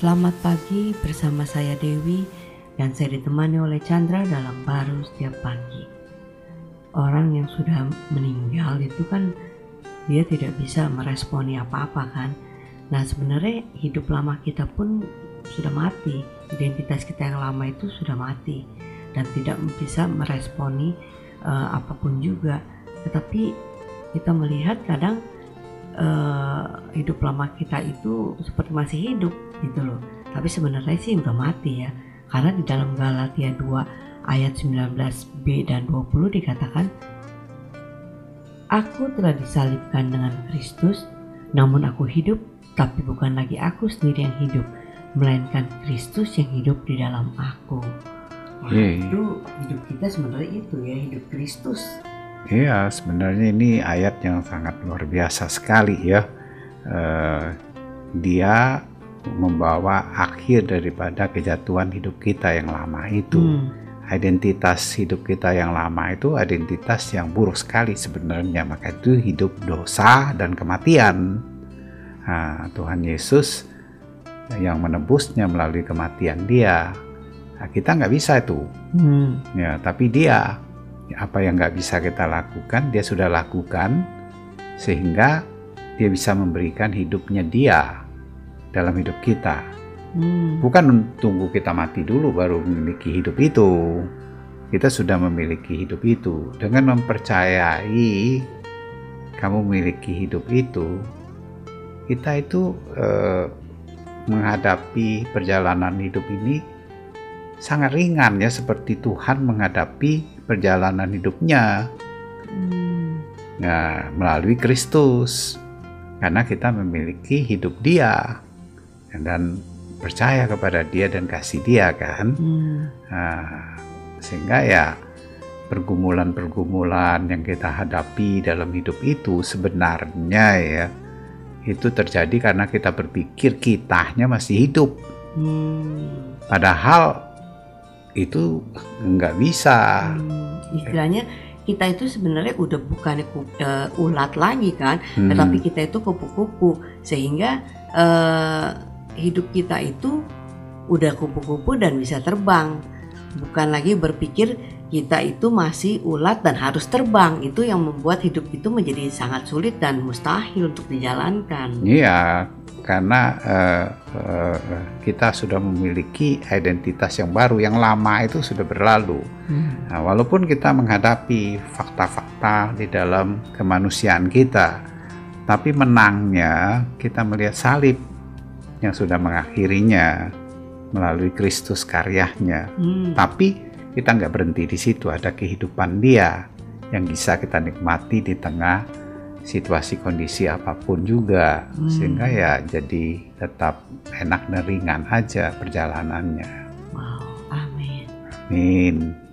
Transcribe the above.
Selamat pagi bersama saya Dewi dan saya ditemani oleh Chandra dalam baru setiap pagi. Orang yang sudah meninggal itu kan dia tidak bisa meresponi apa-apa kan. Nah sebenarnya hidup lama kita pun sudah mati, identitas kita yang lama itu sudah mati dan tidak bisa meresponi uh, apa pun juga. Tetapi kita melihat kadang uh, hidup lama kita itu seperti masih hidup gitu loh. Tapi sebenarnya sih udah mati ya. Karena di dalam Galatia 2 ayat 19b dan 20 dikatakan Aku telah disalibkan dengan Kristus, namun aku hidup, tapi bukan lagi aku sendiri yang hidup, melainkan Kristus yang hidup di dalam aku. Wah, yeah. itu hidup kita sebenarnya itu ya hidup Kristus. Iya, sebenarnya ini ayat yang sangat luar biasa sekali ya. Uh, dia membawa akhir daripada kejatuhan hidup kita yang lama itu. Hmm. Identitas hidup kita yang lama itu identitas yang buruk sekali sebenarnya, maka itu hidup dosa dan kematian. Nah, Tuhan Yesus yang menebusnya melalui kematian Dia. Nah, kita nggak bisa itu, hmm. ya. Tapi Dia apa yang nggak bisa kita lakukan, Dia sudah lakukan sehingga Dia bisa memberikan hidupnya Dia dalam hidup kita. Hmm. Bukan tunggu kita mati dulu baru memiliki hidup itu. Kita sudah memiliki hidup itu dengan mempercayai kamu memiliki hidup itu. Kita itu eh, menghadapi perjalanan hidup ini sangat ringan ya seperti Tuhan menghadapi perjalanan hidupnya. Hmm. Nah, melalui Kristus. Karena kita memiliki hidup Dia dan percaya kepada dia dan kasih dia kan hmm. nah, sehingga ya pergumulan-pergumulan yang kita hadapi dalam hidup itu sebenarnya ya itu terjadi karena kita berpikir kitanya masih hidup hmm. padahal itu nggak bisa hmm. istilahnya kita itu sebenarnya udah bukan uh, ulat lagi kan, hmm. tetapi kita itu kupu-kupu sehingga uh, hidup kita itu udah kupu-kupu dan bisa terbang. Bukan lagi berpikir kita itu masih ulat dan harus terbang. Itu yang membuat hidup itu menjadi sangat sulit dan mustahil untuk dijalankan. Iya, karena uh, uh, kita sudah memiliki identitas yang baru, yang lama itu sudah berlalu. Hmm. Nah, walaupun kita menghadapi fakta-fakta di dalam kemanusiaan kita, tapi menangnya kita melihat salib yang sudah mengakhirinya melalui Kristus karyanya. Hmm. Tapi kita nggak berhenti di situ, ada kehidupan dia yang bisa kita nikmati di tengah situasi kondisi apa pun juga, hmm. sehingga ya jadi tetap enak dan ringan aja perjalanannya. Wow, amin. Amin.